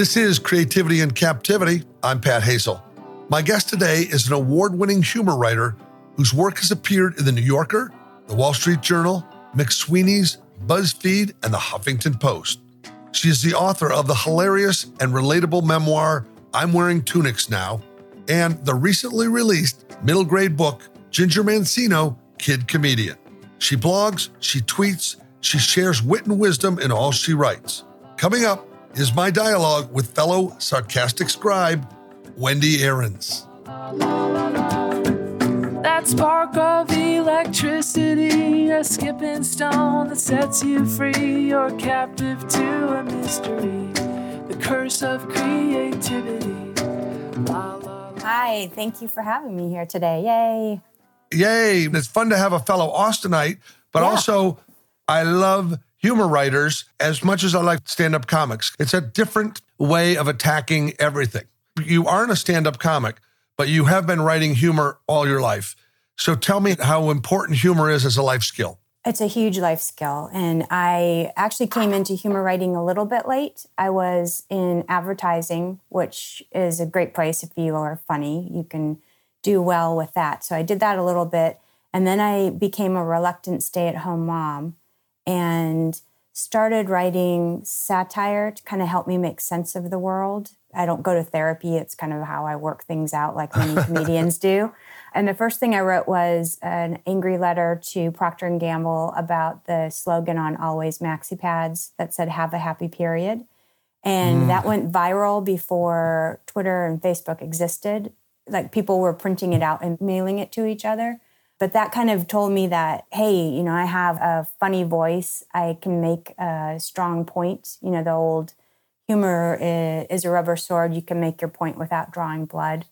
This is Creativity in Captivity. I'm Pat Hazell. My guest today is an award winning humor writer whose work has appeared in The New Yorker, The Wall Street Journal, McSweeney's, BuzzFeed, and The Huffington Post. She is the author of the hilarious and relatable memoir, I'm Wearing Tunics Now, and the recently released middle grade book, Ginger Mancino, Kid Comedian. She blogs, she tweets, she shares wit and wisdom in all she writes. Coming up is my dialogue with fellow sarcastic scribe, Wendi Aarons. That spark of electricity, a skipping stone that sets you free. You're captive to a mystery, the curse of creativity. Hi, thank you for having me here today. Yay. Yay. It's fun to have a fellow Austinite, but Yeah. also I love humor writers as much as I like stand up comics. It's a different way of attacking everything. You aren't a stand up comic, but you have been writing humor all your life. So tell me how important humor is as a life skill. It's a huge life skill. And I actually came into humor writing a little bit late. I was in advertising, which is a great place if you are funny. You can do well with that. So I did that a little bit. And then I became a reluctant stay at home mom and started writing satire to kind of help me make sense of the world. I don't go to therapy. It's kind of how I work things out, like many comedians do. And the first thing I wrote was an angry letter to Procter and Gamble about the slogan on always maxi pads that said "Have a happy period," and mm. that went viral before Twitter and Facebook existed. Like people were printing it out and mailing it to each other. But that kind of told me that, hey, you know, I have a funny voice. I can make a strong point. You know, the old humor i- is a rubber sword. You can make your point without drawing blood,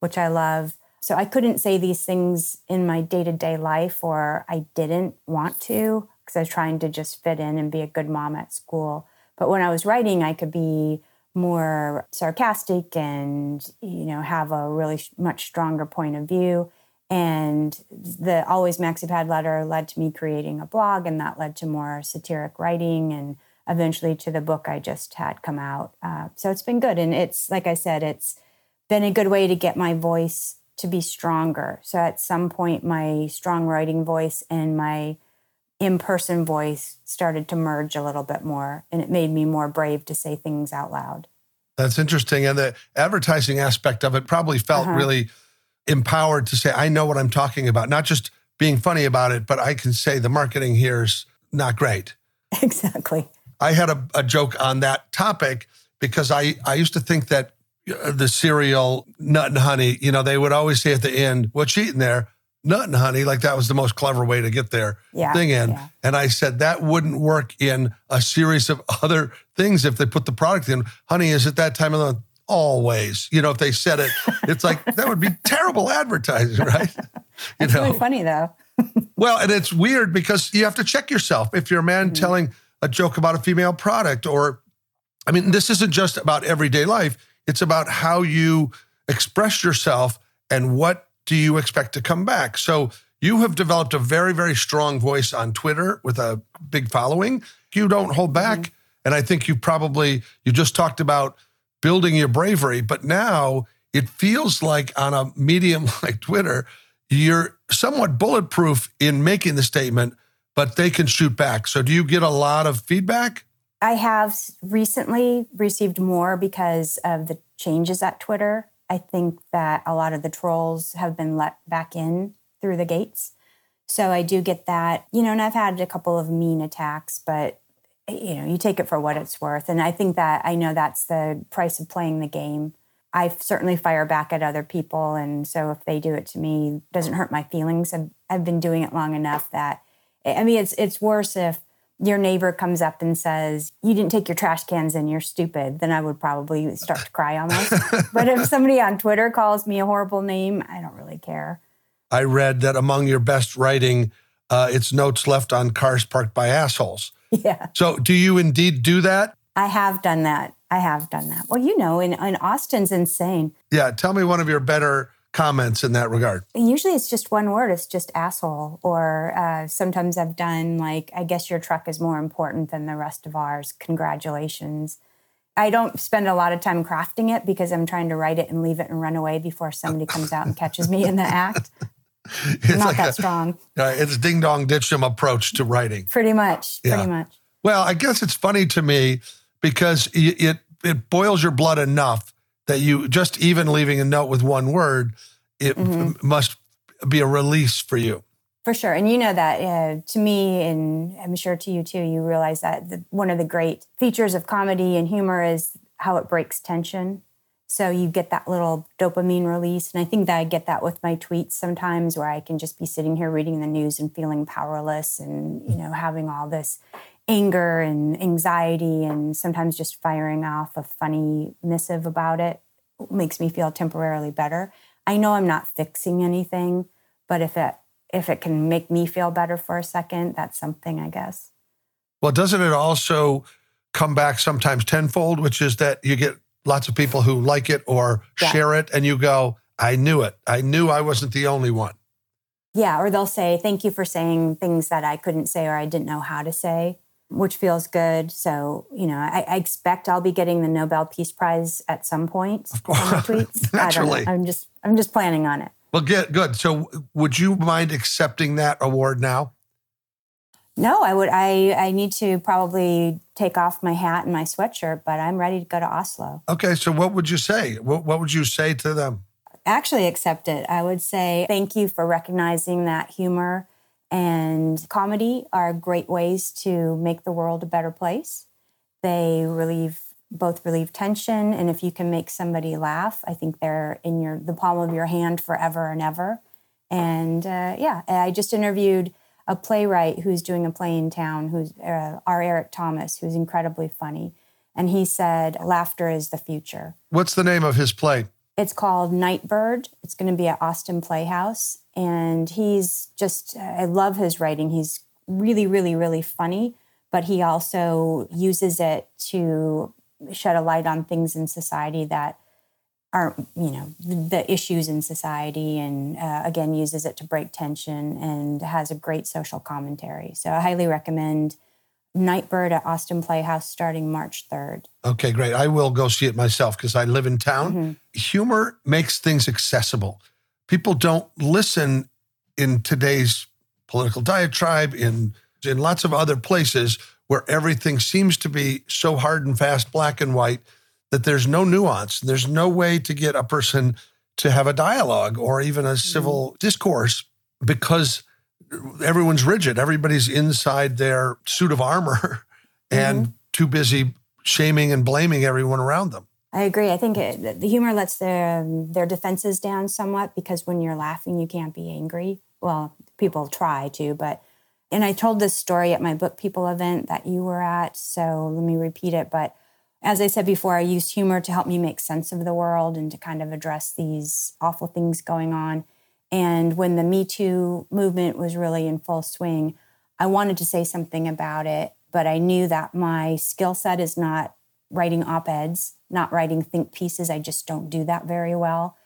which I love. So I couldn't say these things in my day to day life, or I didn't want to because I was trying to just fit in and be a good mom at school. But when I was writing, I could be more sarcastic and you know have a really much stronger point of view and the always maxipad letter led to me creating a blog and that led to more satiric writing and eventually to the book i just had come out uh, so it's been good and it's like i said it's been a good way to get my voice to be stronger so at some point my strong writing voice and my in-person voice started to merge a little bit more and it made me more brave to say things out loud That's interesting. And the advertising aspect of it probably felt Uh-huh. really empowered to say, I know what I'm talking about, not just being funny about it, but I can say the marketing here's not great. exactly I had a, a joke on that topic because I, I used to think that uh, the cereal nut and honey, you know, they would always say at the end, what's eating there? Nut and honey. Like that was the most clever way to get their Yeah, thing in. yeah. And I said that wouldn't work in a series of other things if they put the product in. Honey, is it that time of the always? You know, if they said it, it's like that would be terrible advertising, right? You it's really funny though well, and it's weird because you have to check yourself. If you're a man mm-hmm. telling a joke about a female product, or, I mean, this isn't just about everyday life, it's about how you express yourself and what do you expect to come back. So you have developed a very, very strong voice on Twitter with a big following. You don't hold back. Mm-hmm. And I think you probably, you just talked about building your bravery, but now it feels like on a medium like Twitter, you're somewhat bulletproof in making the statement, but they can shoot back. So do you get a lot of feedback? I have recently received more because of the changes at Twitter. I think that a lot of the trolls have been let back in through the gates. So I do get that, you know, and I've had a couple of mean attacks, but you know, you take it for what it's worth. And I think that I know that's the price of playing the game. I certainly fire back at other people. And so if they do it to me, it doesn't hurt my feelings. I've, I've been doing it long enough that, I mean, it's, it's worse if your neighbor comes up and says, You didn't take your trash cans and you're stupid, then I would probably start to cry almost. but if somebody on Twitter calls me a horrible name, I don't really care. I read that among your best writing, uh, it's notes left on cars parked by assholes. Yeah, So do you indeed do that? I have done that. I have done that. Well, you know, in, in Austin's insane. Yeah. Tell me one of your better comments in that regard. Usually it's just one word, it's just asshole. Or uh, sometimes I've done like, I guess your truck is more important than the rest of ours. Congratulations. I don't spend a lot of time crafting it because I'm trying to write it and leave it and run away before somebody comes out and catches me in the act. It's Not like that a- strong. uh, it's ding dong ditch 'em approach to writing. Pretty much. Yeah. Pretty much. Well, I guess it's funny to me because y- it it boils your blood enough that you just even leaving a note with one word, it Mm-hmm. must be a release for you. For sure. And you know that uh, to me, and I'm sure to you too, you realize that the, one of the great features of comedy and humor is how it breaks tension. So you get that little dopamine release. And I think that I get that with my tweets sometimes where I can just be sitting here reading the news and feeling powerless and, you know, having all this anger and anxiety and sometimes just firing off a funny missive about it makes me feel temporarily better. I know I'm not fixing anything, but if it if it can make me feel better for a second, that's something, I guess. Well, doesn't it also come back sometimes tenfold, which is that you get lots of people who like it or Yeah. share it and you go, I knew it. I knew I wasn't the only one. Yeah, or they'll say, Thank you for saying things that I couldn't say or I didn't know how to say, which feels good. So, you know, I, I expect I'll be getting the Nobel Peace Prize at some point Of course. tweets. I Naturally. I'm just I'm just planning on it. Well, get good. So, would you mind accepting that award now? No, I would I I need to probably take off my hat and my sweatshirt, but I'm ready to go to Oslo. Okay. So, what would you say? What, what would you say to them? actually accept it. I would say thank you for recognizing that humor and comedy are great ways to make the world a better place. They relieve both relieve tension and if you can make somebody laugh, I think they're in your the palm of your hand forever and ever. And uh, yeah, I just interviewed a playwright who's doing a play in town, who's uh, our Eric Thomas, who's incredibly funny. And he said, laughter is the future. What's the name of his play? It's called Nightbird. It's going to be at Austin Playhouse. And he's just, I love his writing. He's really, really, really funny, but he also uses it to shed a light on things in society that aren't, you know, the issues in society. And uh, again, uses it to break tension and has a great social commentary. So I highly recommend Nightbird at Austin Playhouse starting March 3rd. Okay, great. I will go see it myself because I live in town. Mhm. Humor makes things accessible. People don't listen in today's political diatribe, in, in lots of other places where everything seems to be so hard and fast, black and white, that there's no nuance. There's no way to get a person to have a dialogue or even a civil discourse because everyone's rigid. Everybody's inside their suit of armor and too busy shaming and blaming everyone around them. I agree. I think it, the humor lets their um, their defenses down somewhat because when you're laughing, you can't be angry. Well, people try to, but and I told this story at my book people event that you were at, so let me repeat it. But as I said before, I used humor to help me make sense of the world and to kind of address these awful things going on. And when the Me Too movement was really in full swing, I wanted to say something about it, but I knew that my skill set is not writing op eds, not writing think pieces. I just don't do that very well.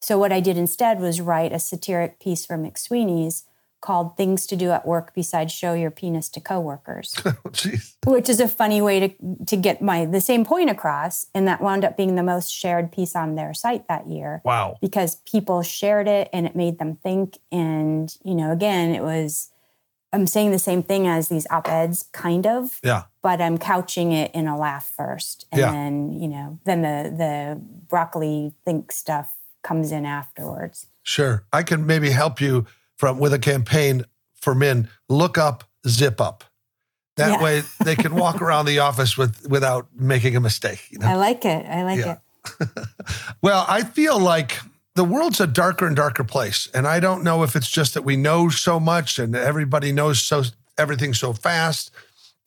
So, what I did instead was write a satiric piece for McSweeney's called Things to Do at Work Besides Show Your Penis to Coworkers, oh, Jeez. which is a funny way to, to get my the same point across. And that wound up being the most shared piece on their site that year Wow. because people shared it and it made them think. And, you know, again, it was, I'm saying the same thing as these op eds, kind of, Yeah. but I'm couching it in a laugh first. And Yeah. then, you know, then the, the broccoli think stuff comes in afterwards. Sure. I can maybe help you from with a campaign for men. Look up Zip Up. That Yeah. way they can walk around the office with without making a mistake. You know? I like it. I like Yeah. it. Well, I feel like the world's a darker and darker place. And I don't know if it's just that we know so much and everybody knows so everything so fast,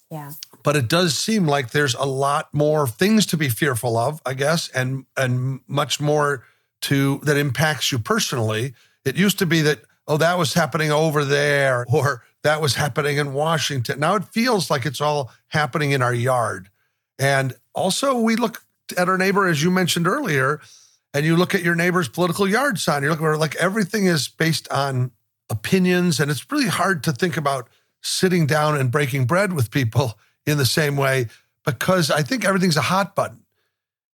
Yeah. but it does seem like there's a lot more things to be fearful of, I guess, and and much more to that impacts you personally. It used to be that oh that was happening over there or that was happening in Washington. Now it feels like it's all happening in our yard. And also we look at our neighbor as you mentioned earlier and you look at your neighbor's political yard sign. You're looking at like everything is based on opinions, and it's really hard to think about sitting down and breaking bread with people in the same way because I think everything's a hot button.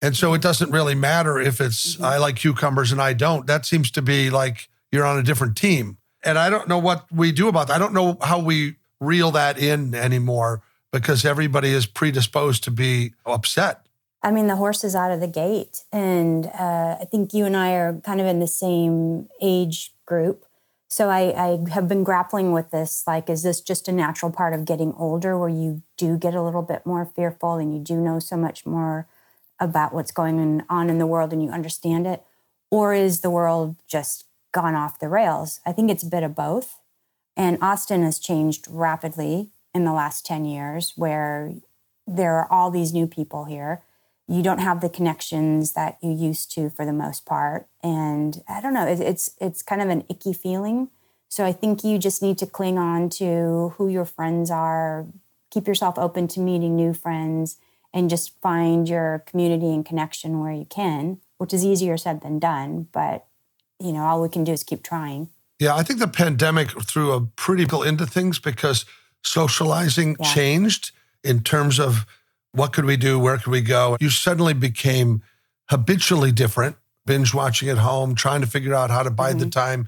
And so it doesn't really matter if it's Mhm. I like cucumbers and I don't. That seems to be like you're on a different team. And I don't know what we do about that. I don't know how we reel that in anymore because everybody is predisposed to be upset. I mean, the horse is out of the gate. And uh, I think you and I are kind of in the same age group. So I, I have been grappling with this like, is this just a natural part of getting older where you do get a little bit more fearful and you do know so much more about what's going on in the world and you understand it? Or is the world just gone off the rails? I think it's a bit of both. And Austin has changed rapidly in the last 10 years where there are all these new people here you don't have the connections that you used to for the most part and i don't know it's it's kind of an icky feeling so i think you just need to cling on to who your friends are keep yourself open to meeting new friends and just find your community and connection where you can which is easier said than done but you know all we can do is keep trying Yeah, I think the pandemic threw a pretty cool into things because socializing Yeah. changed in terms of what could we do, where could we go. You suddenly became habitually different, binge watching at home, trying to figure out how to bide the mm-hmm. time.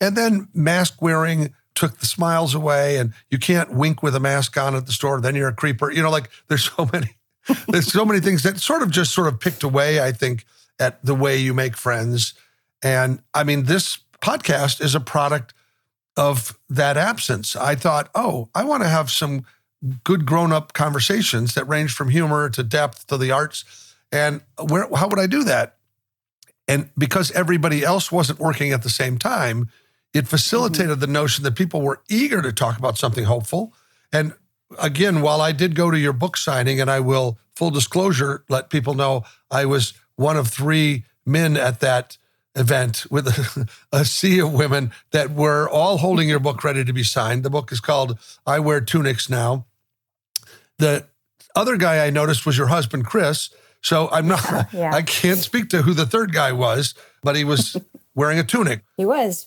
And then mask wearing took the smiles away and you can't wink with a mask on at the store, then you're a creeper. You know, like there's so many there's so many things that sort of just sort of picked away, I think, at the way you make friends. And I mean, this podcast is a product of that absence. I thought, oh, I want to have some good grown up conversations that range from humor to depth to the arts. And where, how would I do that? And because everybody else wasn't working at the same time, it facilitated mm-hmm. the notion that people were eager to talk about something hopeful. And again, while I did go to your book signing, and I will, full disclosure, let people know I was one of three men at that event with a, a sea of women that were all holding your book ready to be signed. The book is called I Wear Tunics Now. The other guy I noticed was your husband, Chris. So I'm not, Yeah. I can't speak to who the third guy was, but he was wearing a tunic. he was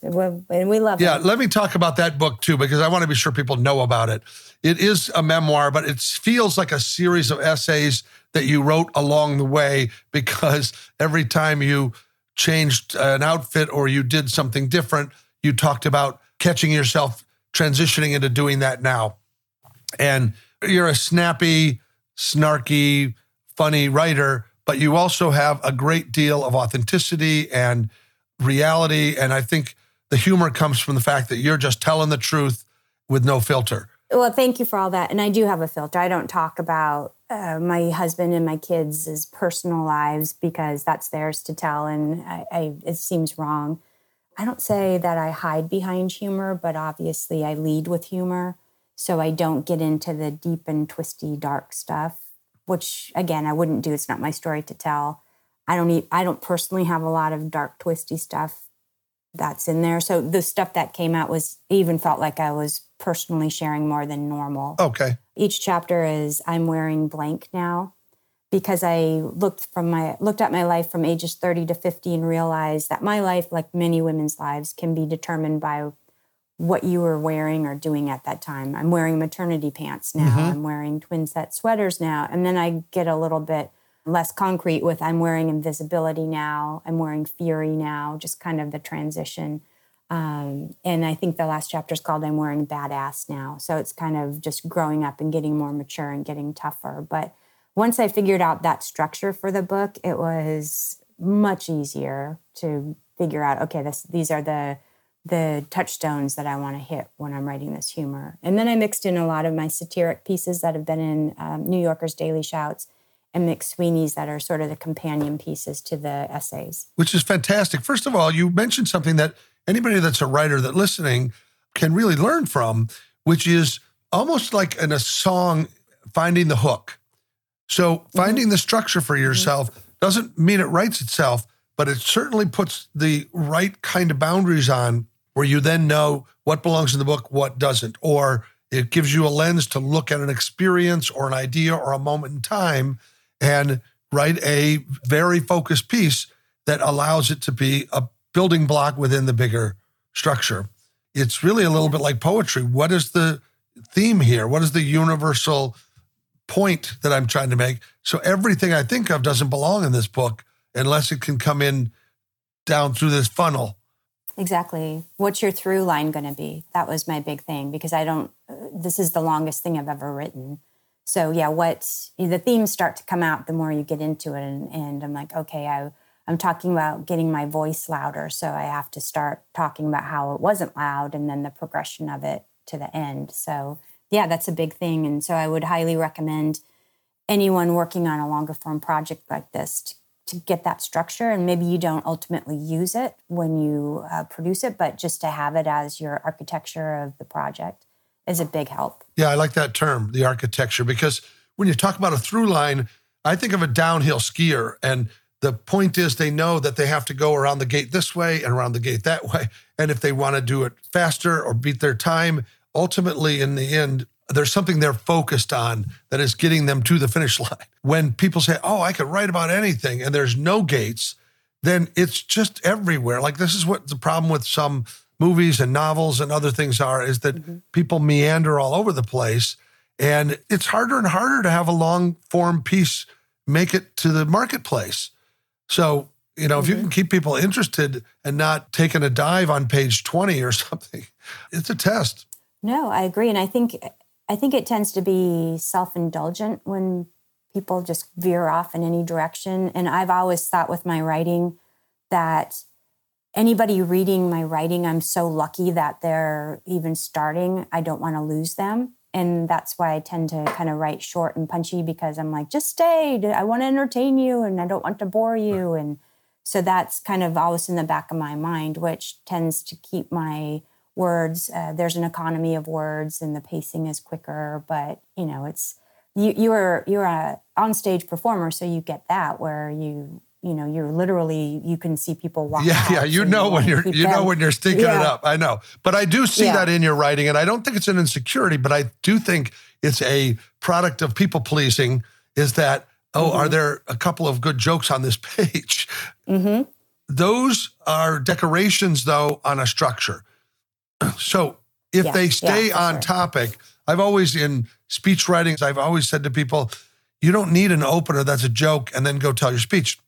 and we love it. Yeah, him let me talk about that book too, because I want to be sure people know about it. It is a memoir, but it feels like a series of essays that you wrote along the way because every time you changed an outfit or you did something different, you talked about catching yourself transitioning into doing that now. And you're a snappy, snarky, funny writer, but you also have a great deal of authenticity and reality. And I think the humor comes from the fact that you're just telling the truth with no filter. Well, thank you for all that. And I do have a filter. I don't talk about uh, my husband and my kids' personal lives because that's theirs to tell, and I, I, it seems wrong. I don't say that I hide behind humor, but obviously I lead with humor. So I don't get into the deep and twisty, dark stuff, which again I wouldn't do. It's not my story to tell. I don't. Eat, I don't personally have a lot of dark, twisty stuff that's in there. So the stuff that came out was even felt like I was personally sharing more than normal. Okay. Each chapter is I'm wearing blank now because I looked from my looked at my life from ages 30 to 50 and realized that my life like many women's lives can be determined by what you were wearing or doing at that time. I'm wearing maternity pants now. Mhm. I'm wearing twin set sweaters now. And then I get a little bit less concrete with I'm wearing invisibility now. I'm wearing fury now, just kind of the transition. Um, and I think the last chapter is called I'm Wearing Badass Now. So it's kind of just growing up and getting more mature and getting tougher. But once I figured out that structure for the book, it was much easier to figure out okay, this, these are the the touchstones that I want to hit when I'm writing this humor. And then I mixed in a lot of my satiric pieces that have been in um, New Yorker's Daily Shouts and McSweeney's that are sort of the companion pieces to the essays. which is fantastic. First of all, you mentioned something that anybody that's a writer that listening can really learn from, which is almost like in a song, finding the hook. So mm-hmm. finding the structure for mm-hmm. yourself doesn't mean it writes itself, but it certainly puts the right kind of boundaries on where you then know what belongs in the book, what doesn't, or it gives you a lens to look at an experience or an idea or a moment in time and write a very focused piece that allows it to be a building block within the bigger structure. It's really a little bit like poetry. What is the theme here? What is the universal point that I'm trying to make. So everything I think of doesn't belong in this book unless it can come in down through this funnel. Exactly. What's your through line going to be? That was my big thing because I don't, this is the longest thing I've ever written. So, yeah, what the themes start to come out the more you get into it. And, and I'm like, okay, I, I'm talking about getting my voice louder. So I have to start talking about how it wasn't loud and then the progression of it to the end. So, yeah, that's a big thing. And so I would highly recommend anyone working on a longer form project like this to, to get that structure. And maybe you don't ultimately use it when you uh, produce it, but just to have it as your architecture of the project is a big help. Yeah, I like that term, the architecture, because when you talk about a through line, I think of a downhill skier. And the point is, they know that they have to go around the gate this way and around the gate that way. And if they want to do it faster or beat their time, ultimately, in the end, there's something they're focused on that is getting them to the finish line. When people say, Oh, I could write about anything, and there's no gates, then it's just everywhere. Like, this is what the problem with some movies and novels and other things are is that mm-hmm. people meander all over the place. And it's harder and harder to have a long form piece make it to the marketplace. So, you know, mm-hmm. if you mm-hmm. can keep people interested and not taking a dive on page 20 or something, it's a test. No, I agree. And I think I think it tends to be self-indulgent when people just veer off in any direction. And I've always thought with my writing that anybody reading my writing, I'm so lucky that they're even starting. I don't want to lose them. And that's why I tend to kind of write short and punchy because I'm like, just stay. I want to entertain you and I don't want to bore you. And so that's kind of always in the back of my mind, which tends to keep my words. Uh, there's an economy of words and the pacing is quicker, but you know, it's you you're you're a on-stage performer, so you get that where you you know you're literally you can see people walk yeah yeah you know when you're you them. know when you're stinking yeah. it up i know but i do see yeah. that in your writing and i don't think it's an insecurity but i do think it's a product of people pleasing is that oh mm-hmm. are there a couple of good jokes on this page mm-hmm. those are decorations though on a structure so if yeah, they stay on sure. topic, I've always in speech writings, I've always said to people, you don't need an opener that's a joke and then go tell your speech.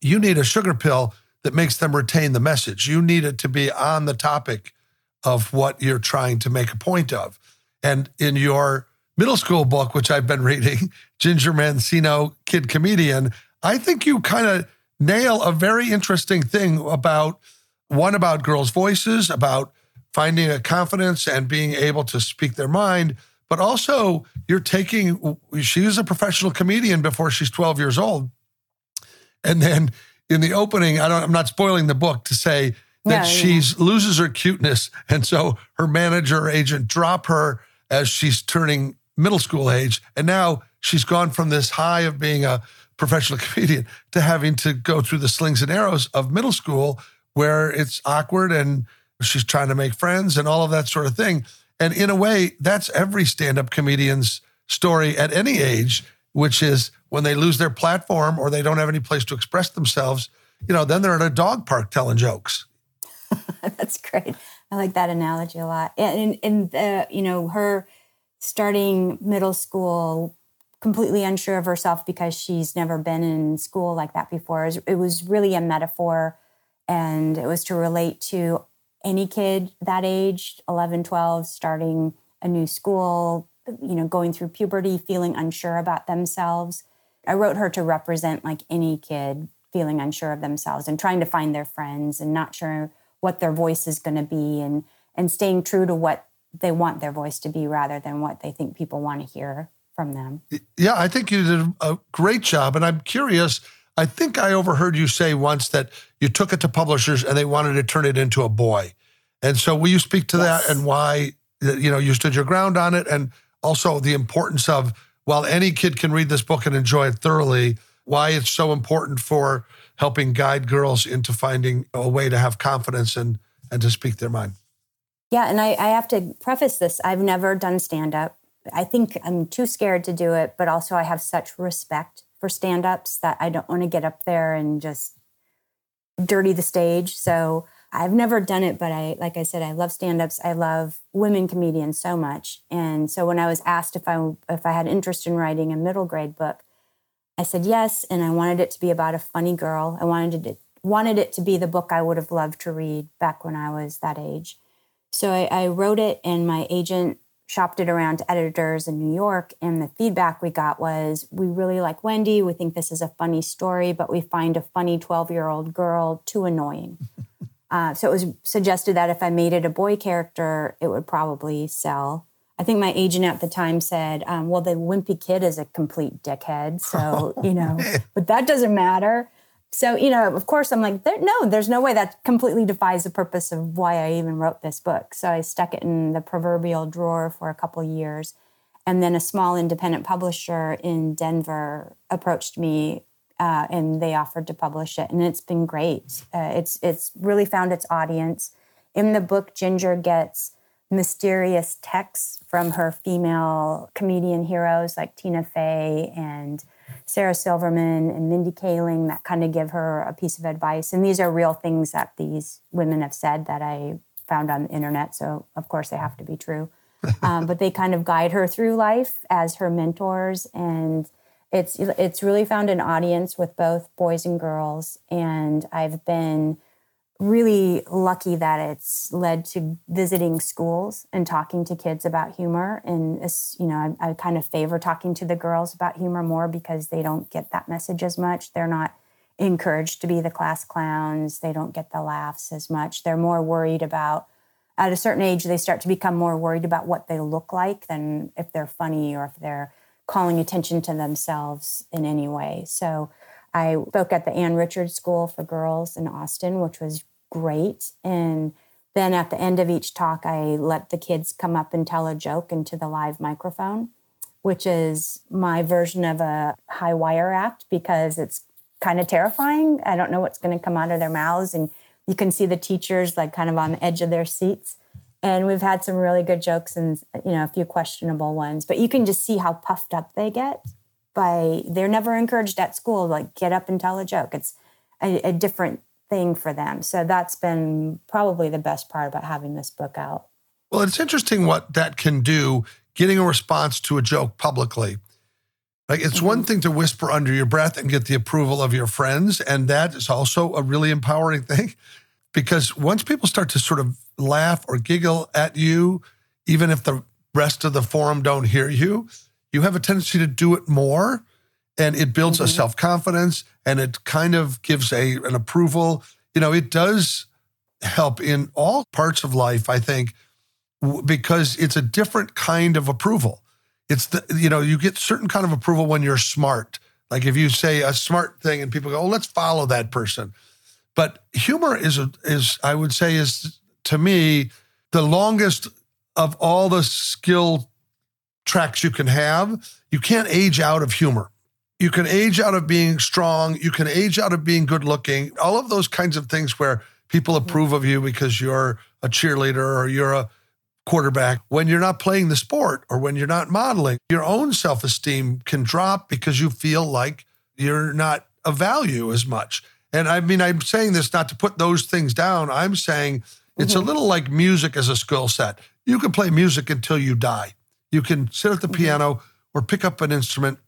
You need a sugar pill that makes them retain the message. You need it to be on the topic of what you're trying to make a point of. And in your middle school book, which I've been reading, Ginger Mancino, Kid Comedian, I think you kind of nail a very interesting thing about one about girls' voices, about finding a confidence and being able to speak their mind. But also, you're taking, she was a professional comedian before she's 12 years old. And then in the opening, I don't, I'm not spoiling the book to say that yeah, she's yeah. loses her cuteness. And so her manager or agent drop her as she's turning middle school age. And now she's gone from this high of being a professional comedian to having to go through the slings and arrows of middle school where it's awkward and she's trying to make friends and all of that sort of thing. And in a way, that's every stand up comedian's story at any age, which is when they lose their platform or they don't have any place to express themselves, you know, then they're at a dog park telling jokes. that's great. I like that analogy a lot. And, and the, you know, her starting middle school completely unsure of herself because she's never been in school like that before. It was really a metaphor and it was to relate to any kid that age 11 12 starting a new school you know going through puberty feeling unsure about themselves i wrote her to represent like any kid feeling unsure of themselves and trying to find their friends and not sure what their voice is going to be and and staying true to what they want their voice to be rather than what they think people want to hear from them yeah i think you did a great job and i'm curious I think I overheard you say once that you took it to publishers and they wanted to turn it into a boy. And so will you speak to yes. that and why you know you stood your ground on it and also the importance of while any kid can read this book and enjoy it thoroughly, why it's so important for helping guide girls into finding a way to have confidence and and to speak their mind. Yeah, and I, I have to preface this. I've never done stand up. I think I'm too scared to do it, but also I have such respect for stand ups that I don't want to get up there and just dirty the stage. So I've never done it, but I, like I said, I love stand-ups. I love women comedians so much. And so when I was asked if I if I had interest in writing a middle grade book, I said yes, and I wanted it to be about a funny girl. I wanted it wanted it to be the book I would have loved to read back when I was that age. So I, I wrote it, and my agent shopped it around to editors in New York. And the feedback we got was we really like Wendi. We think this is a funny story, but we find a funny 12 year old girl too annoying. Uh, so it was suggested that if I made it a boy character, it would probably sell. I think my agent at the time said, um, well, the wimpy kid is a complete dickhead. So, you know, but that doesn't matter. So, you know, of course, I'm like, there, no, there's no way that completely defies the purpose of why I even wrote this book. So I stuck it in the proverbial drawer for a couple years. And then a small independent publisher in Denver approached me uh, and they offered to publish it. And it's been great. Uh, it's, it's really found its audience. In the book, Ginger gets mysterious texts from her female comedian heroes like Tina Fey and Sarah Silverman and Mindy Kaling that kind of give her a piece of advice. And these are real things that these women have said that I found on the internet. So, of course, they have to be true. Um, but they kind of guide her through life as her mentors. And it's, it's really found an audience with both boys and girls. And I've been really lucky that it's led to visiting schools and talking to kids about humor. And you know, I, I, kind of favor talking to the girls about humor more because they don't get that message as much. They're not encouraged to be the class clowns. They don't get the laughs as much. They're more worried about. At a certain age, they start to become more worried about what they look like than if they're funny or if they're calling attention to themselves in any way. So I spoke at the Ann Richards School for Girls in Austin, which was great. And then at the end of each talk, I let the kids come up and tell a joke into the live microphone, which is my version of a high wire act because it's kind of terrifying. I don't know what's going to come out of their mouths. And you can see the teachers like kind of on the edge of their seats. And we've had some really good jokes and you know a few questionable ones, but you can just see how puffed up they get by they're never encouraged at school like get up and tell a joke. It's a, a different thing for them. So that's been probably the best part about having this book out. Well, it's interesting what that can do, getting a response to a joke publicly. Like it's mm-hmm. one thing to whisper under your breath and get the approval of your friends. And that is also a really empowering thing because once people start to sort of laugh or giggle at you, even if the rest of the forum don't hear you, you have a tendency to do it more and it builds mm-hmm. a self confidence and it kind of gives a an approval. You know, it does help in all parts of life, I think, because it's a different kind of approval. It's the you know you get certain kind of approval when you're smart. Like if you say a smart thing and people go, "Oh, let's follow that person." But humor is a, is I would say is to me the longest of all the skill tracks you can have. You can't age out of humor. You can age out of being strong. You can age out of being good looking. All of those kinds of things where people approve of you because you're a cheerleader or you're a quarterback. When you're not playing the sport or when you're not modeling, your own self esteem can drop because you feel like you're not of value as much. And I mean, I'm saying this not to put those things down. I'm saying it's mm-hmm. a little like music as a skill set. You can play music until you die. You can sit at the mm-hmm. piano or pick up an instrument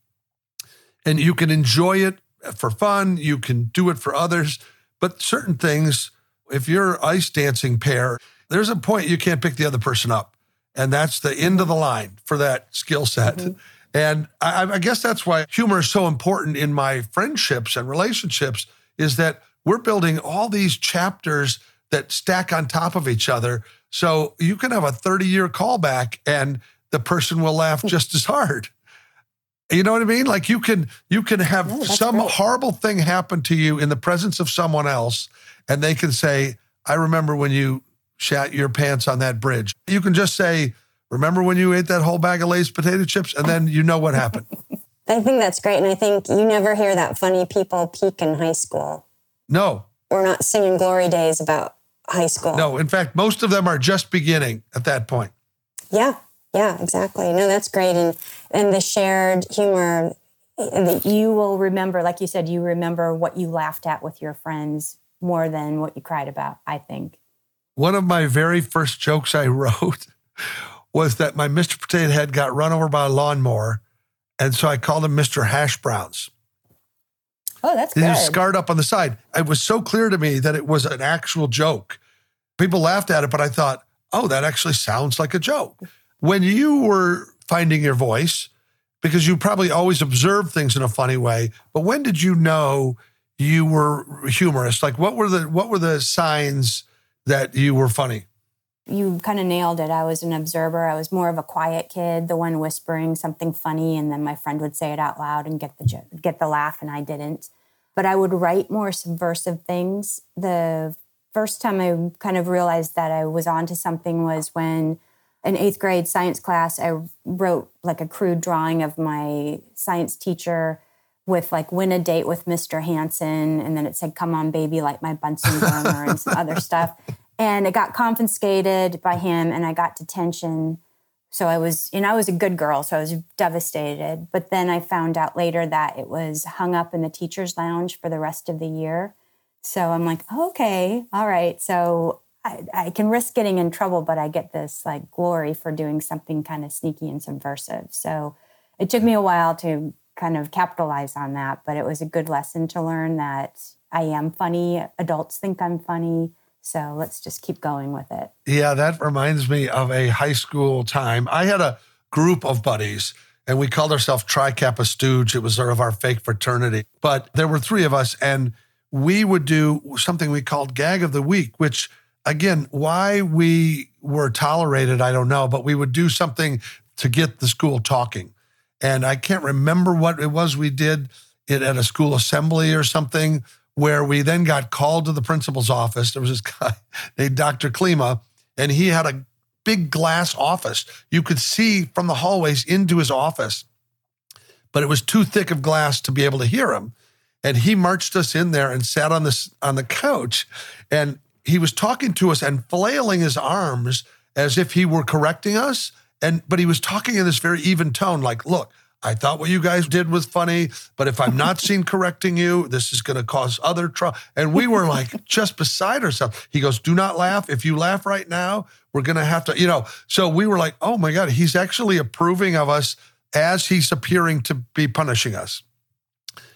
and you can enjoy it for fun. You can do it for others. But certain things, if you're ice dancing pair, there's a point you can't pick the other person up. And that's the end of the line for that skill set. Mm-hmm. And I, I, guess that's why humor is so important in my friendships and relationships is that we're building all these chapters that stack on top of each other. So you can have a 30 year callback and the person will laugh hmm. just as hard. You know what I mean? Like you can you can have oh, some great. horrible thing happen to you in the presence of someone else, and they can say, "I remember when you shat your pants on that bridge." You can just say, "Remember when you ate that whole bag of Lay's potato chips?" And then you know what happened. I think that's great, and I think you never hear that funny people peak in high school. No, we're not singing glory days about high school. No, in fact, most of them are just beginning at that point. Yeah, yeah, exactly. No, that's great. And and the shared humor eh, that you will remember, like you said, you remember what you laughed at with your friends more than what you cried about, I think. One of my very first jokes I wrote was that my Mr. Potato Head got run over by a lawnmower. And so I called him Mr. Hash Browns. Oh, that's He good. was scarred up on the side. It was so clear to me that it was an actual joke. People laughed at it, but I thought, oh, that actually sounds like a joke. When you were finding your voice, because you probably always observed things in a funny way, but when did you know you were humorous? Like what were the what were the signs that you were funny? You kind of nailed it. I was an observer. I was more of a quiet kid, the one whispering something funny, and then my friend would say it out loud and get the jo- get the laugh, and I didn't. But I would write more subversive things. The first time I kind of realized that I was onto something was when, in eighth grade science class, I wrote like a crude drawing of my science teacher with like win a date with Mr. Hansen, and then it said "Come on, baby, like my Bunsen burner" and some other stuff and it got confiscated by him and i got detention. So i was and i was a good girl so i was devastated. But then i found out later that it was hung up in the teachers lounge for the rest of the year. So i'm like okay all right. So I, I can risk getting in trouble but i get this like glory for doing something kind of sneaky and subversive. So it took me a while to kind of capitalize on that but it was a good lesson to learn that i am funny adults think i'm funny so let's just keep going with it. Yeah, that reminds me of a high school time. I had a group of buddies and we called ourselves Tri Kappa Stooge. It was sort of our fake fraternity. But there were three of us and we would do something we called Gag of the Week, which again, why we were tolerated, I don't know, but we would do something to get the school talking. And I can't remember what it was we did it at a school assembly or something where we then got called to the principal's office. There was this guy named Dr. Klima, and he had a big glass office. You could see from the hallways into his office, but it was too thick of glass to be able to hear him. And he marched us in there and sat on this on the couch, and he was talking to us and flailing his arms as if he were correcting us. And but he was talking in this very even tone, like, "Look, I thought what you guys did was funny, but if I'm not seen correcting you, this is going to cause other trouble. And we were like just beside ourselves. He goes, Do not laugh. If you laugh right now, we're going to have to, you know. So we were like, Oh my God, he's actually approving of us as he's appearing to be punishing us.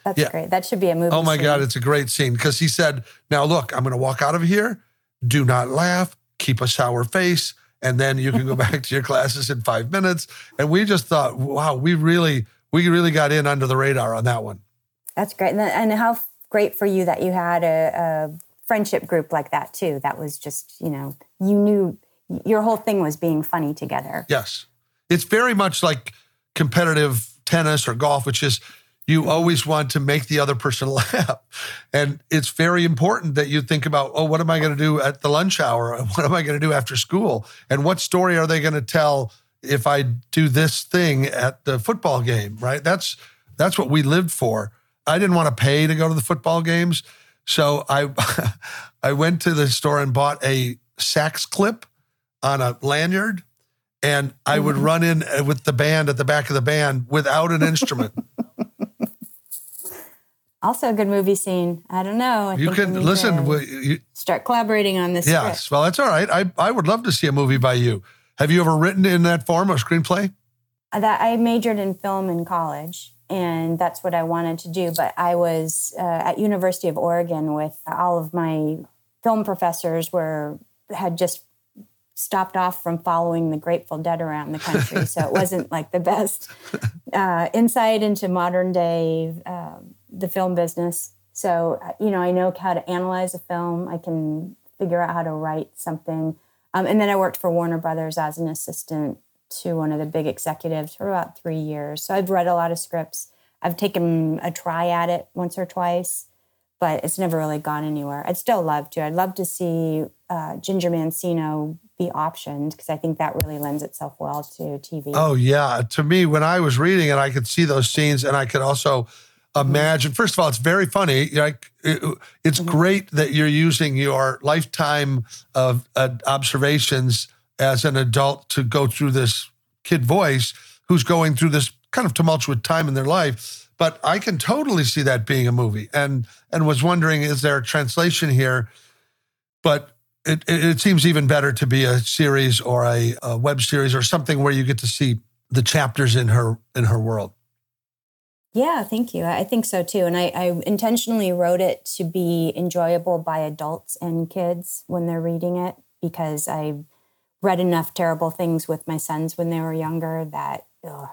That's Yeah. great. That should be a movie. Oh my scene. God, it's a great scene because he said, Now look, I'm going to walk out of here. Do not laugh. Keep a sour face. And then you can go back to your classes in five minutes. And we just thought, wow, we really, we really got in under the radar on that one. That's great. And, then- and how great for you that you had a, a friendship group like that too. That was just, you know, you knew your whole thing was being funny together. Yes. It's very much like competitive tennis or golf, which is you always want to make the other person laugh. And it's very important that you think about, oh, what am I going to do at the lunch hour? What am I going to do after school? And what story are they going to tell if I do this thing at the football game, right? That's that's what we lived for. I didn't want to pay to go to the football games. So I I went to the store and bought a sax clip on a lanyard and I would run in uh, with the band at the back of the band without an instrument. Also, a good movie scene. I don't know. I you can listen. we- you- start collaborating on this. yes, script. well, that's all right. I I would love to see a movie by you. Have you ever written in that form a screenplay? that I majored in film in college, and that's what I wanted to do. But I was uh, at University of Oregon with all of my film professors were had just stopped off from following the Grateful Dead around the country, so it wasn't like the best uh, insight into modern day um, the film business. So uh, you know, I know how to analyze a film. I can figure out how to write something. Um, and then I worked for Warner Brothers as an assistant to one of the big executives for about three years. So I've read a lot of scripts. I've taken a try at it once or twice, but it's never really gone anywhere. I'd still love to. I'd love to see uh, Ginger Mancino be optioned because I think that really lends itself well to TV. Oh yeah. To me, when I was reading it, I could see those scenes, and I could also imagine. First of all, it's very funny. Like it- it's great that you're using your lifetime of uh, observations as an adult to go through this kid voice who's going through this kind of tumultuous time in their life. but I can totally see that being a movie. And and was wondering, is there a translation here? But it, it, it seems even better to be a series or a, a web series or something where you get to see the chapters in her in her world. Yeah, thank you. I think so too. And I, I, intentionally wrote it to be enjoyable by adults and kids when they're reading it because I read enough terrible things with my sons when they were younger that ugh,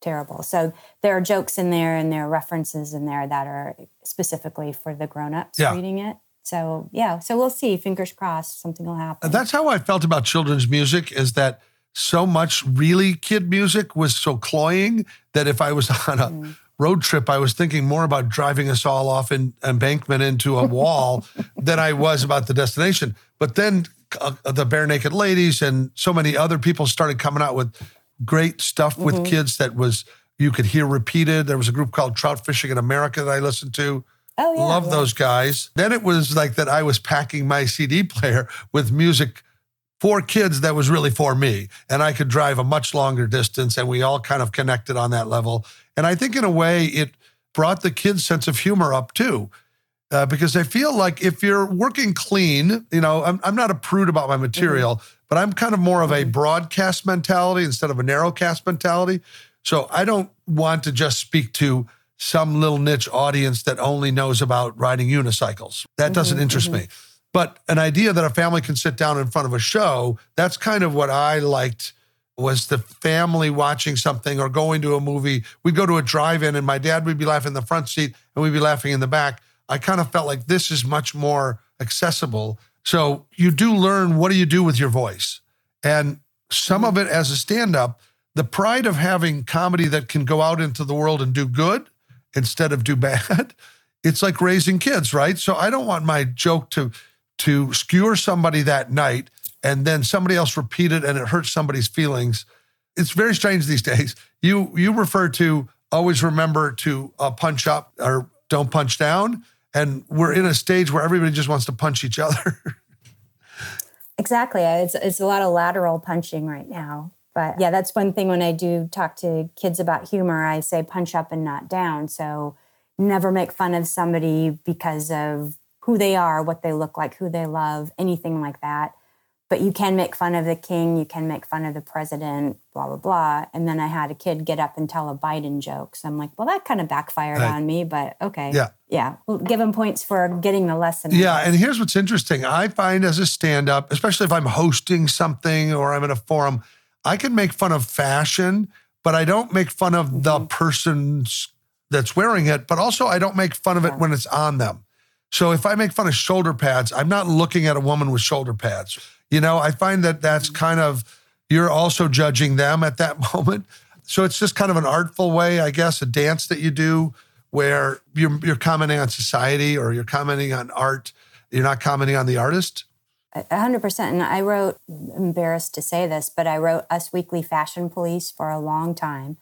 terrible. So there are jokes in there and there are references in there that are specifically for the grown-ups Yeah. reading it. So yeah, so we'll see. Fingers crossed, something will happen. That's how I felt about children's music is that so much really kid music was so cloying that if I was on a mm. Road trip, I was thinking more about driving us all off an embankment into a wall than I was about the destination. But then uh, the Barenaked Ladies and so many other people started coming out with great stuff with kids that was you could hear repeated. There was a group called Trout Fishing in America that I listened to. oh yeah, Love yeah. those guys. Then it was like that I was packing my CD player with music for kids that was really for me. And I could drive a much longer distance and we all kind of connected on that level. And I think in a way it brought the kids' sense of humor up too. Uh, because I feel like if you're working clean, you know, I'm, I'm not a prude about my material, mm-hmm. but I'm kind of more of a mm-hmm. broadcast mentality instead of a narrowcast mentality. So I don't want to just speak to some little niche audience that only knows about riding unicycles. That mm-hmm, doesn't interest me. But an idea that a family can sit down in front of a show, that's kind of what I liked was the family watching something or going to a movie. We'd go to a drive-in and my dad would be laughing in the front seat and we'd be laughing in the back. I kind of felt like this is much more accessible. So you do learn what do you do with your voice? And some of it as a stand-up, the pride of having comedy that can go out into the world and do good instead of do bad. It's like raising kids, right? So I don't want my joke to to skewer somebody that night and then somebody else repeat it and it hurts somebody's feelings. It's very strange these days. You you refer to always remember to uh, punch up or don't punch down, and we're in a stage where everybody just wants to punch each other. Exactly. It's, it's a lot of lateral punching right now. But yeah, that's one thing when I do talk to kids about humor, I say punch up and not down. So never make fun of somebody because of who they are, what they look like, who they love, anything like that. But you can make fun of the king, you can make fun of the president, blah, blah, blah. And then I had a kid get up and tell a Biden joke. So I'm like, well, that kind of backfired Right. on me, but okay. Yeah. Yeah. Well, give him points for getting the lesson. Yeah, and here's what's interesting. I find as a stand-up, especially if I'm hosting something or I'm in a forum, I can make fun of fashion, but I don't make fun of the mm-hmm. person's that's wearing it, but also I don't make fun of it when it's on them. So if I make fun of shoulder pads, I'm not looking at a woman with shoulder pads. You know, I find that that's kind of you're also judging them at that moment. So it's just kind of an artful way, I guess, a dance that you do where you're you're commenting on society or you're commenting on art. You're not commenting on the artist. A hundred percent. And I wrote, embarrassed to say this, but I wrote Us Weekly Fashion Police for a long time.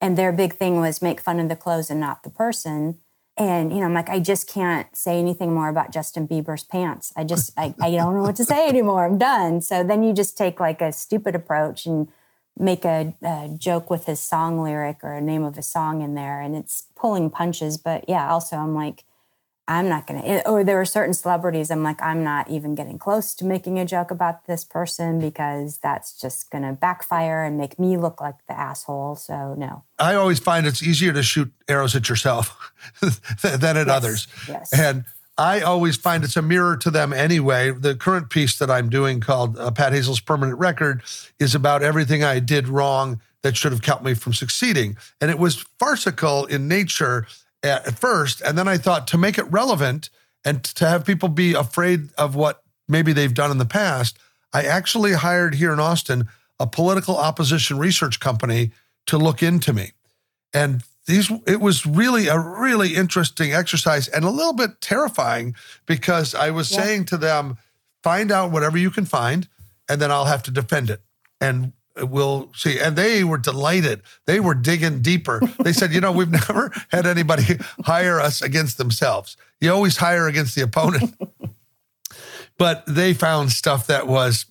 And their big thing was make fun of the clothes and not the person. And, you know, I'm like, I just can't say anything more about Justin Bieber's pants. I just, I, I don't know what to say anymore. I'm done. So then you just take like a stupid approach and make a, a joke with his song lyric or a name of a song in there. And it's pulling punches. But yeah, also I'm like, I'm not going to, or there are certain celebrities I'm like, I'm not even getting close to making a joke about this person because that's just going to backfire and make me look like the asshole. So, no. I always find it's easier to shoot arrows at yourself than at others. yes. And I always find it's a mirror to them anyway. The current piece that I'm doing called uh, Pat Hazell's Permanent Record is about everything I did wrong that should have kept me from succeeding. And it was farcical in nature at, first. And then I thought to make it relevant and to have people be afraid of what maybe they've done in the past, I actually hired here in Austin a political opposition research company to look into me. And these it was really a really interesting exercise and a little bit terrifying because I was Yeah. saying to them, find out whatever you can find, and then I'll have to defend it. And Uh, we'll see. And they were delighted. They were digging deeper. They said, you know, we've never had anybody hire us against themselves. You always hire against the opponent. but they found stuff that was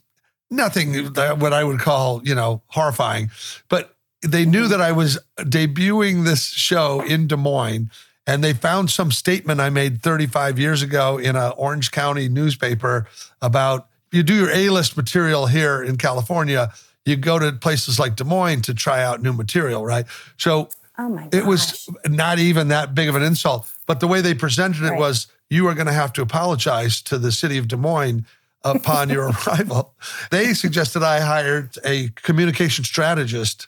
nothing that what I would call, you know, horrifying. But they knew that I was debuting this show in Des Moines, and they found some statement I made 35 years ago in a Orange County newspaper about you do your A-list material here in California, you go to places like Des Moines to try out new material, right? So Oh my it was not even that big of an insult, but the way they presented it Right. was you are going to have to apologize to the city of Des Moines upon your arrival. They suggested I hired a communication strategist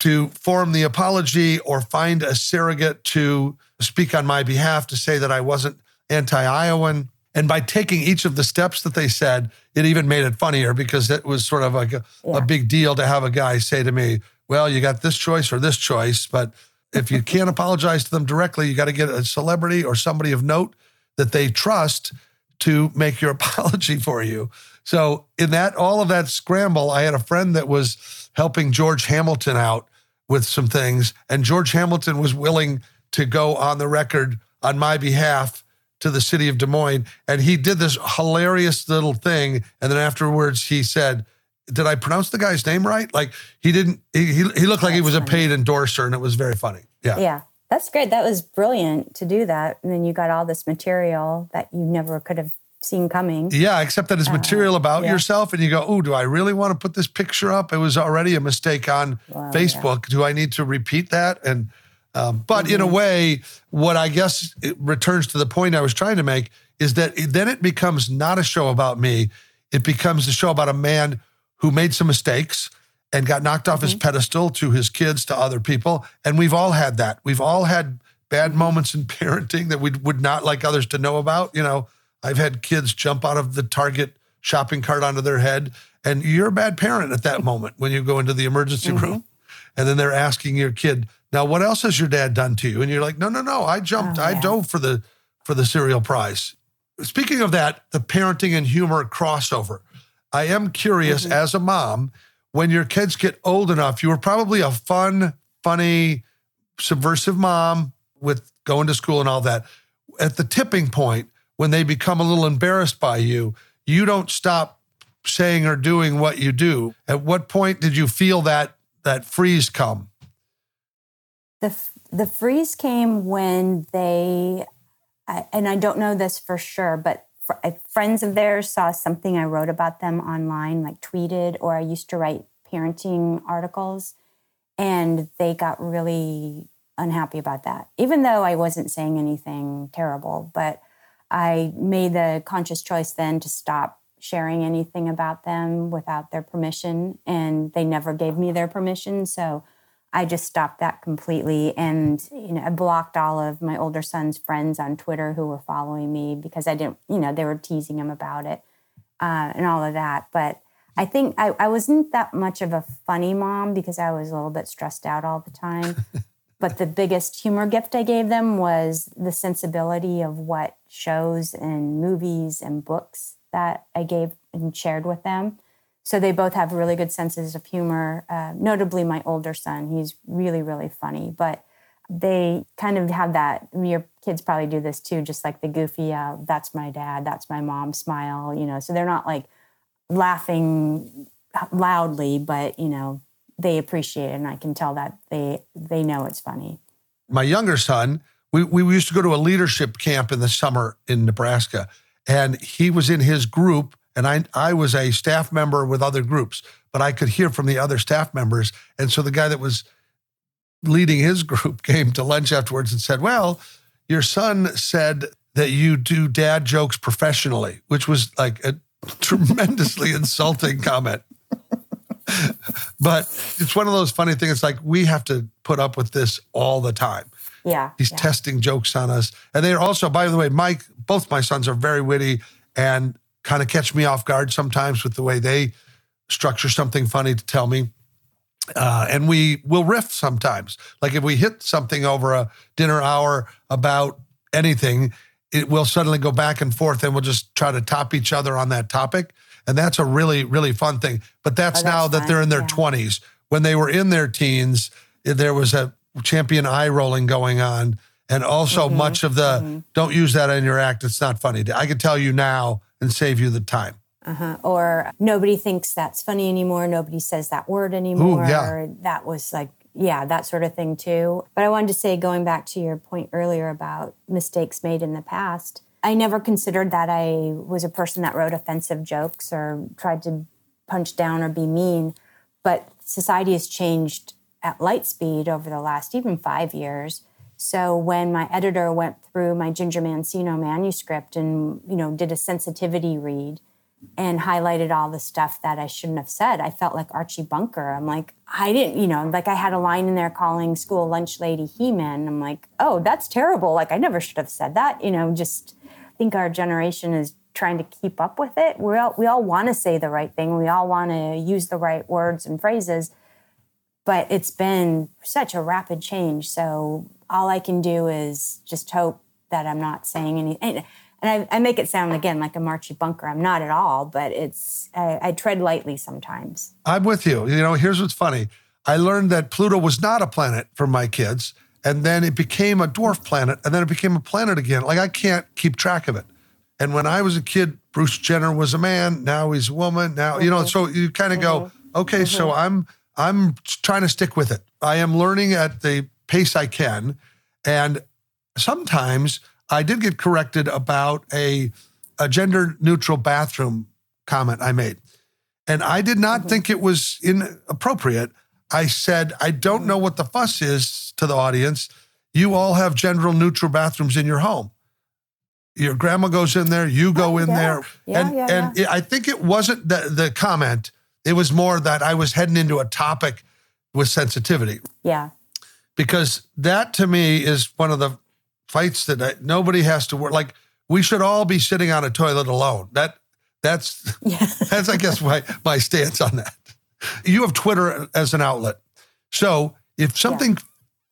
to form the apology or find a surrogate to speak on my behalf to say that I wasn't anti Iowan. And by taking each of the steps that they said, it even made it funnier because it was sort of like a, Yeah. a big deal to have a guy say to me, Well, you got this choice or this choice. But if you can't apologize to them directly, you got to get a celebrity or somebody of note that they trust to make your apology for you. So in that all of that scramble, I had a friend that was helping George Hamilton out with some things, and George Hamilton was willing to go on the record on my behalf to the city of Des Moines, and he did this hilarious little thing, and then afterwards he said. Did I pronounce the guy's name right? Like he didn't. He he, he looked like he was a paid endorser, and it was very funny. Yeah. Yeah, that's great. That was brilliant to do that. And then you got all this material that you never could have seen coming. Yeah, except that it's uh, material about yeah. yourself, and you go, "Oh, do I really want to put this picture up?" It was already a mistake on Wow, Facebook. Do I need to repeat that? And um, but in a Mm-hmm. way, what I guess it returns to the point I was trying to make is that it, then it becomes not a show about me. It becomes a show about a man who made some mistakes and got knocked off Mm-hmm. his pedestal to his kids, to other people, and we've all had that. We've all had bad moments in parenting that we would not like others to know about. You know, I've had kids jump out of the Target shopping cart onto their head, and you're a bad parent at that moment when you go into the emergency room, and then they're asking your kid, "Now, what else has your dad done to you?" And you're like, "No, no, no, I jumped, Oh, I dove for the for the cereal prize." Speaking of that, the parenting and humor crossover. I am curious mm-hmm. as a mom, when your kids get old enough, you were probably a fun, funny, subversive mom with going to school and all that. At the tipping point, when they become a little embarrassed by you, you don't stop saying or doing what you do. At what point did you feel that that freeze come? The the freeze came when they, and I don't know this for sure, but friends of theirs saw something I wrote about them online, like tweeted, or I used to write parenting articles, and they got really unhappy about that. Even though I wasn't saying anything terrible, but I made the conscious choice then to stop sharing anything about them without their permission, and they never gave me their permission, so. I just stopped that completely. And, you know, I blocked all of my older son's friends on Twitter who were following me because I didn't, you know, they were teasing him about it uh, and all of that. But I think I, I wasn't that much of a funny mom because I was a little bit stressed out all the time. but the biggest humor gift I gave them was the sensibility of what shows and movies and books that I gave and shared with them. So they both have really good senses of humor. Uh, notably, my older son, he's really, really funny. But they kind of have that. Your kids probably do this too, just like the goofy, uh, "That's my dad, that's my mom" smile. You know, so they're not like laughing loudly, but you know, they appreciate it, and I can tell that they they know it's funny. my younger son, we, we used to go to a leadership camp in the summer in Nebraska, and he was in his group, and I I was a staff member with other groups, but I could hear from the other staff members, and so the guy that was leading his group came to lunch afterwards and said, "Well, your son said that you do dad jokes professionally," which was like a tremendously insulting comment. but it's one of those funny things. It's like we have to put up with this all the time. Yeah, He's yeah. testing jokes on us. And they're also, by the way, Mike, both my sons are very witty and kind of catch me off guard sometimes with the way they structure something funny to tell me. Uh, and we will riff sometimes. Like if we hit something over a dinner hour about anything, it will suddenly go back and forth and we'll just try to top each other on that topic. And that's a really, really fun thing. But that's, Oh, that's now that they're in their yeah. 20s. When they were in their teens, there was a champion eye rolling going on. And also much of the don't use that in your act. It's not funny. I could tell you now and save you the time. Uh-huh. Or nobody thinks that's funny anymore. Nobody says that word anymore. Ooh, yeah. That was like, yeah, that sort of thing too. But I wanted to say, going back to your point earlier about mistakes made in the past, I never considered that I was a person that wrote offensive jokes or tried to punch down or be mean. But society has changed at light speed over the last even five years. So when my editor went through my Ginger Mancino manuscript and you know did a sensitivity read and highlighted all the stuff that I shouldn't have said, I felt like Archie Bunker. I'm like, I didn't, you know, like I had a line in there calling school lunch lady He-Man. I'm like, oh, that's terrible. Like I never should have said that. You know, just think our generation is trying to keep up with it. We all we all want to say the right thing. We all want to use the right words and phrases. But it's been such a rapid change. So all I can do is just hope that I'm not saying anything. And I, I make it sound again like an Archie Bunker. I'm not at all, but it's I, I tread lightly sometimes. I'm with you. You know, here's what's funny. I learned that Pluto was not a planet for my kids, and then it became a dwarf planet, and then it became a planet again. Like I can't keep track of it. And when I was a kid, Bruce Jenner was a man. Now he's a woman. Now you know. Mm-hmm. So you kind of go, mm-hmm. okay. So mm-hmm. I'm I'm trying to stick with it. I am learning at the pace I can, and sometimes I did get corrected about a a gender neutral bathroom comment I made, and I did not mm-hmm. think it was inappropriate. I said I don't know what the fuss is to the audience. You all have gender neutral bathrooms in your home your grandma goes in there, you go Oh, in yeah. there. Yeah, and yeah, and it- I think it wasn't the, the comment, it was more that I was heading into a topic with sensitivity Yeah. because that to me is one of the fights that I, nobody has to work. Like we should all be sitting on a toilet alone. That that's Yeah. that's I guess my my stance on that. You have Twitter as an outlet, so if something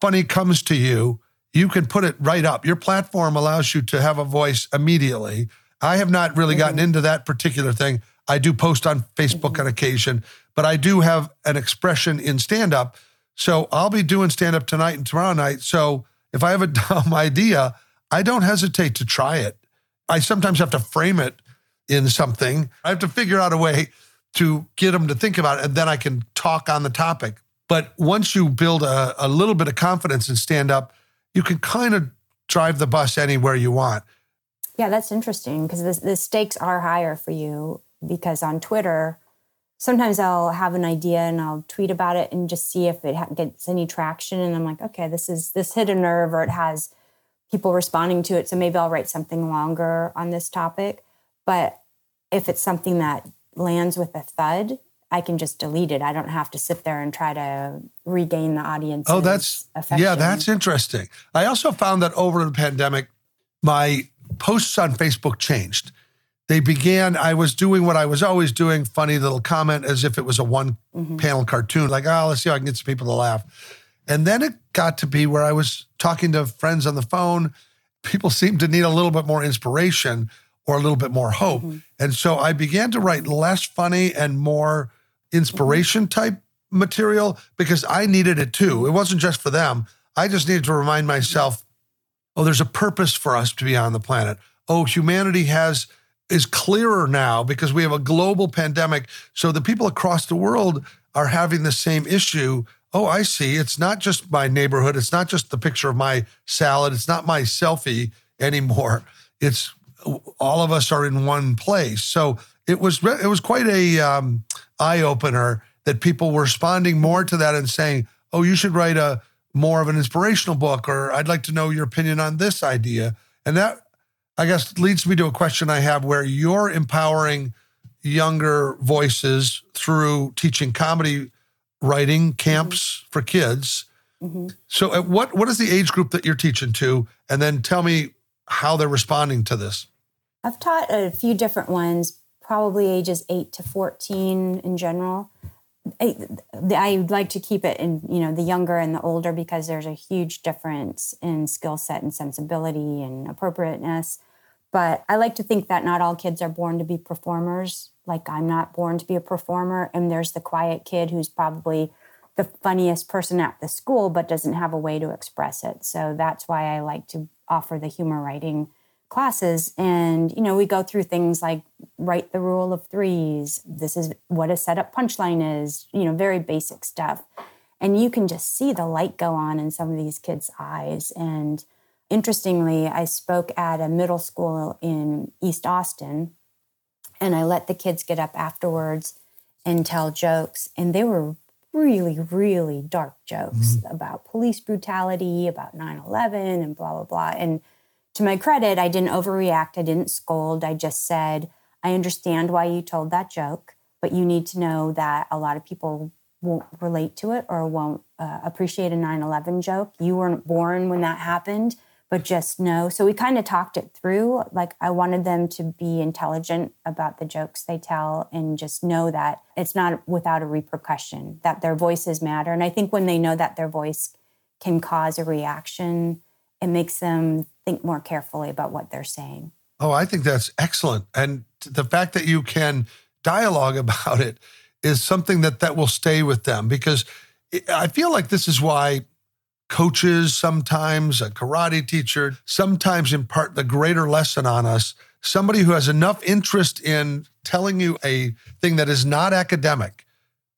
funny comes to you, you can put it right up. Your platform allows you to have a voice immediately. I have not really mm-hmm. gotten into that particular thing. I do post on Facebook on mm-hmm. occasion, but I do have an expression in stand up. So I'll be doing stand up tonight and tomorrow night. So if I have a dumb idea, I don't hesitate to try it. I sometimes have to frame it in something. I have to figure out a way to get them to think about it, and then I can talk on the topic. But once you build a, a little bit of confidence and stand up, you can kind of drive the bus anywhere you want. Yeah, that's interesting because the, the stakes are higher for you because on Twitter, sometimes I'll have an idea and I'll tweet about it and just see if it ha- gets any traction. And I'm like, okay, this is this hit a nerve or it has people responding to it. So maybe I'll write something longer on this topic. But if it's something that lands with a thud, I can just delete it. I don't have to sit there and try to regain the audience. Oh, that's yeah, that's interesting. I also found that over the pandemic, my posts on Facebook changed. They began, I was doing what I was always doing, funny little comment as if it was a one mm-hmm. panel cartoon, like, oh, let's see how I can get some people to laugh. And then it got to be where I was talking to friends on the phone. People seemed to need a little bit more inspiration or a little bit more hope. Mm-hmm. And so I began to write less funny and more inspiration mm-hmm. type material because I needed it too. It wasn't just for them. I just needed to remind myself, oh, there's a purpose for us to be on the planet. Oh, humanity has is clearer now because we have a global pandemic. So the people across the world are having the same issue. Oh, I see. It's not just my neighborhood. It's not just the picture of my salad. It's not my selfie anymore. It's all of us are in one place. So it was it was quite a um, eye opener that people were responding more to that and saying, "Oh, you should write a more of an inspirational book," or "I'd like to know your opinion on this idea." And that, I guess, leads me to a question I have: where you're empowering younger voices through teaching comedy writing camps mm-hmm. for kids. Mm-hmm. So, at what what is the age group that you're teaching to? And then tell me how they're responding to this. I've taught a few different ones, probably ages eight to fourteen in general. I, I like to keep it in you know the younger and the older because there's a huge difference in skill set and sensibility and appropriateness. But I like to think that not all kids are born to be performers. Like I'm not born to be a performer, and there's the quiet kid who's probably the funniest person at the school but doesn't have a way to express it. So that's why I like to offer the humor writing classes and you know we go through things like write the rule of threes. This is what a setup punchline is, you know, very basic stuff. And you can just see the light go on in some of these kids' eyes. And interestingly, I spoke at a middle school in East Austin and I let the kids get up afterwards and tell jokes. And they were really, really dark jokes mm-hmm. about police brutality, about 9 11, and blah, blah, blah. And to my credit, I didn't overreact. I didn't scold. I just said, I understand why you told that joke, but you need to know that a lot of people won't relate to it or won't uh, appreciate a 9 11 joke. You weren't born when that happened but just know. So we kind of talked it through. Like I wanted them to be intelligent about the jokes they tell and just know that it's not without a repercussion, that their voices matter. And I think when they know that their voice can cause a reaction, it makes them think more carefully about what they're saying. Oh, I think that's excellent. And the fact that you can dialogue about it is something that that will stay with them because I feel like this is why coaches, sometimes a karate teacher, sometimes impart the greater lesson on us. Somebody who has enough interest in telling you a thing that is not academic,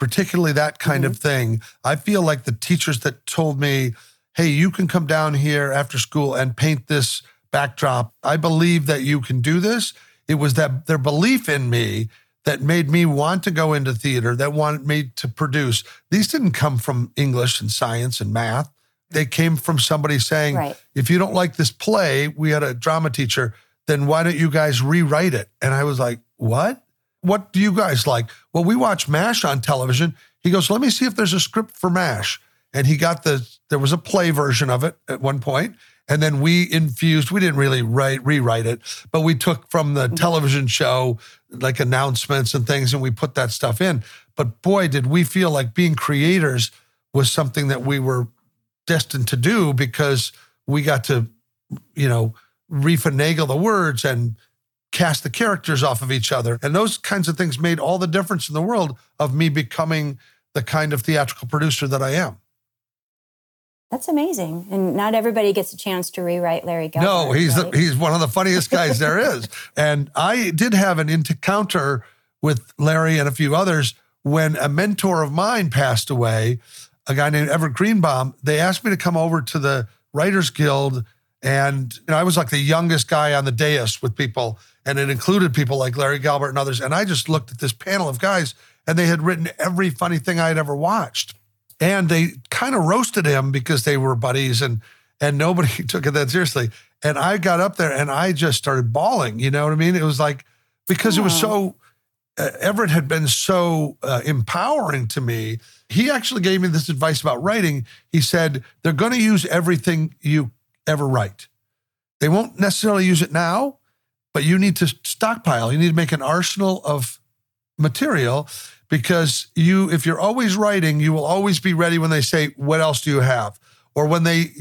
particularly that kind mm-hmm. of thing. I feel like the teachers that told me, hey, you can come down here after school and paint this backdrop. I believe that you can do this. It was that their belief in me that made me want to go into theater, that wanted me to produce. These didn't come from English and science and math they came from somebody saying, right. if you don't like this play, we had a drama teacher, then why don't you guys rewrite it? And I was like, what? What do you guys like? Well, we watch MASH on television. He goes, let me see if there's a script for MASH. And he got the, there was a play version of it at one point, And then we infused, we didn't really write, rewrite it, but we took from the mm-hmm. television show, like announcements and things, and we put that stuff in. But boy, did we feel like being creators was something that we were destined to do because we got to, you know, refinagle the words and cast the characters off of each other. And those kinds of things made all the difference in the world of me becoming the kind of theatrical producer that I am. That's amazing. And not everybody gets a chance to rewrite Larry Gelbart. No, he's right? the, he's one of the funniest guys there is. And I did have an encounter with Larry and a few others when a mentor of mine passed away a guy named Everett Greenbaum. They asked me to come over to the Writers Guild, and you know, I was like the youngest guy on the dais with people, and it included people like Larry Gelbart and others. And I just looked at this panel of guys, and they had written every funny thing I had ever watched, and they kind of roasted him because they were buddies, and and nobody took it that seriously. And I got up there and I just started bawling. You know what I mean? It was like because it was so. Everett had been so uh, empowering to me he actually gave me this advice about writing. He said, they're going to use everything you ever write. They won't necessarily use it now, but you need to stockpile. You need to make an arsenal of material because you, if you're always writing, you will always be ready when they say, What else do you have? Or when they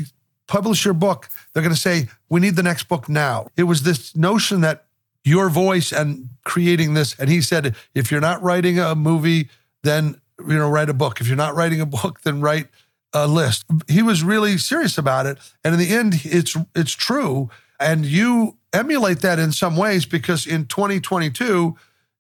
publish your book, they're going to say, We need the next book now. It was this notion that your voice and creating this, and he said, If you're not writing a movie, then you know, write a book. If you're not writing a book, then write a list. He was really serious about it. And in the end, it's it's true. And you emulate that in some ways because in 2022,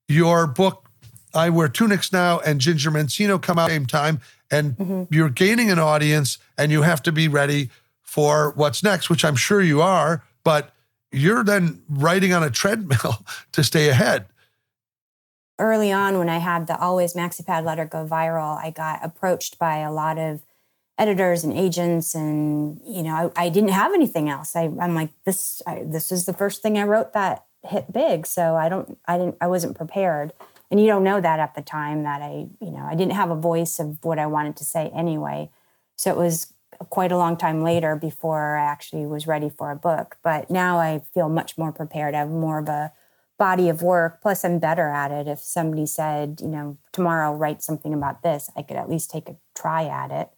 your book, I Wear Tunics Now and Ginger Mancino come out the same time. And mm-hmm. you're gaining an audience and you have to be ready for what's next, which I'm sure you are, but you're then riding on a treadmill to stay ahead early on when I had the Always MaxiPad letter go viral, I got approached by a lot of editors and agents, and you know, I, I didn't have anything else. I, am like, this, I, this is the first thing I wrote that hit big, so I don't, I didn't, I wasn't prepared, and you don't know that at the time that I, you know, I didn't have a voice of what I wanted to say anyway. So it was quite a long time later before I actually was ready for a book. But now I feel much more prepared. I have more of a body of work. Plus, I'm better at it. If somebody said, you know, tomorrow write something about this, I could at least take a try at it.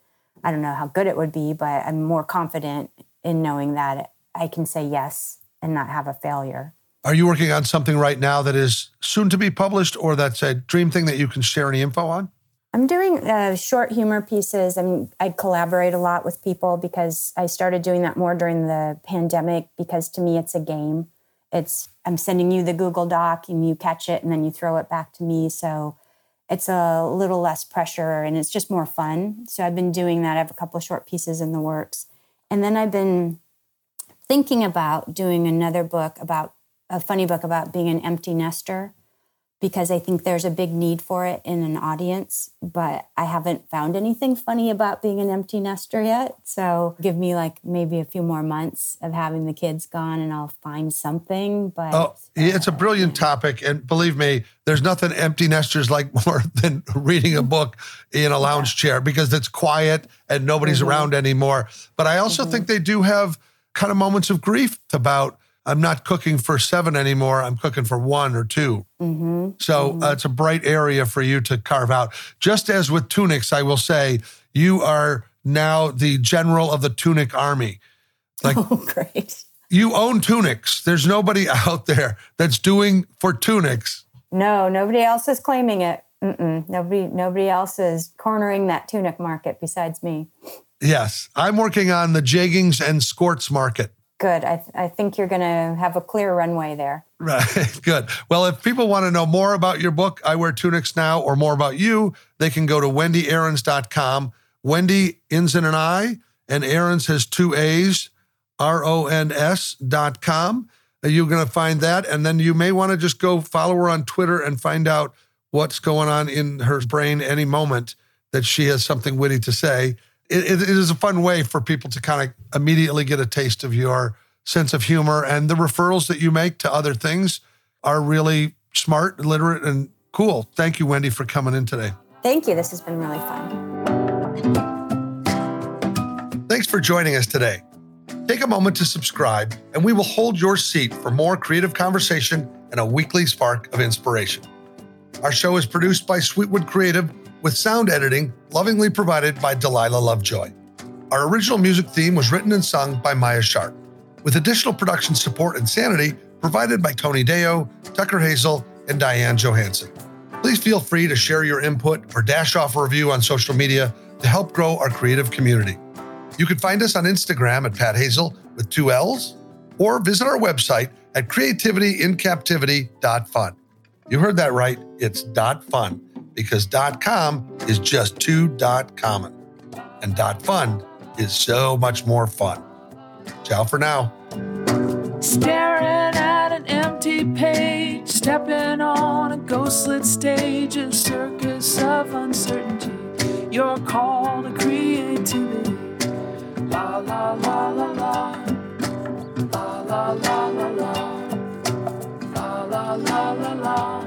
I don't know how good it would be, but I'm more confident in knowing that I can say yes and not have a failure. Are you working on something right now that is soon to be published or that's a dream thing that you can share any info on? I'm doing uh, short humor pieces. I mean, I collaborate a lot with people because I started doing that more during the pandemic because to me it's a game it's I'm sending you the Google Doc and you catch it and then you throw it back to me. So it's a little less pressure and it's just more fun. So I've been doing that. I have a couple of short pieces in the works. And then I've been thinking about doing another book about a funny book about being an empty nester because I think there's a big need for it in an audience, but I haven't found anything funny about being an empty nester yet. So give me like maybe a few more months of having the kids gone and I'll find something. But Oh, it's a uh, brilliant topic. And believe me, there's nothing empty nesters like more than reading a book in a lounge chair because it's quiet and nobody's mm-hmm. around anymore. But I also mm-hmm. think they do have kind of moments of grief about I'm not cooking for seven anymore. I'm cooking for one or 2 So uh, it's a bright area for you to carve out. Just as with tunics, I will say you are now the general of the tunic army. Like oh, great. you own tunics. There's nobody out there that's doing for tunics. No, nobody else is claiming it. Mm-mm. Nobody, nobody else is cornering that tunic market besides me. Yes, I'm working on the jeggings and skirts market. Good. I, I think you're going to have a clear runway there. Right. Good. Well, if people want to know more about your book, I Wear Tunics Now, or more about you, they can go to wendiaarons.com. Wendi ends in an I, and Aarons has two A's, R O N S dot com. Uh, You're going to find that. And then you may want to just go follow her on Twitter and find out what's going on in her brain any moment that she has something witty to say. It, it- is a fun way for people to kind of immediately get a taste of your sense of humor. And the referrals that you make to other things are really smart, literate, and cool. Thank you, Wendi, for coming in today. Thank you. This has been really fun. Thanks for joining us today. Take a moment to subscribe, and we will hold your seat for more creative conversation and a weekly spark of inspiration. Our show is produced by Sweetwood Creative with sound editing lovingly provided by Delilah Lovejoy. Our original music theme was written and sung by Maya Sharp, with additional production support and sanity provided by Tony Deo, Tucker Hazell, and Diane Johansson. Please feel free to share your input or dash off a review on social media to help grow our creative community. You can find us on Instagram at Pat Hazell with two L's, or visit our website at creativityincaptivity.fun. You heard that right. It's dot .fun because .com is just two dot common, and .fun is so much more fun. Ciao for now. Staring at an empty page, stepping on a ghostlit stage, a circus of uncertainty. You're called to creativity. La la la la la la. La la la la la. La la la la la.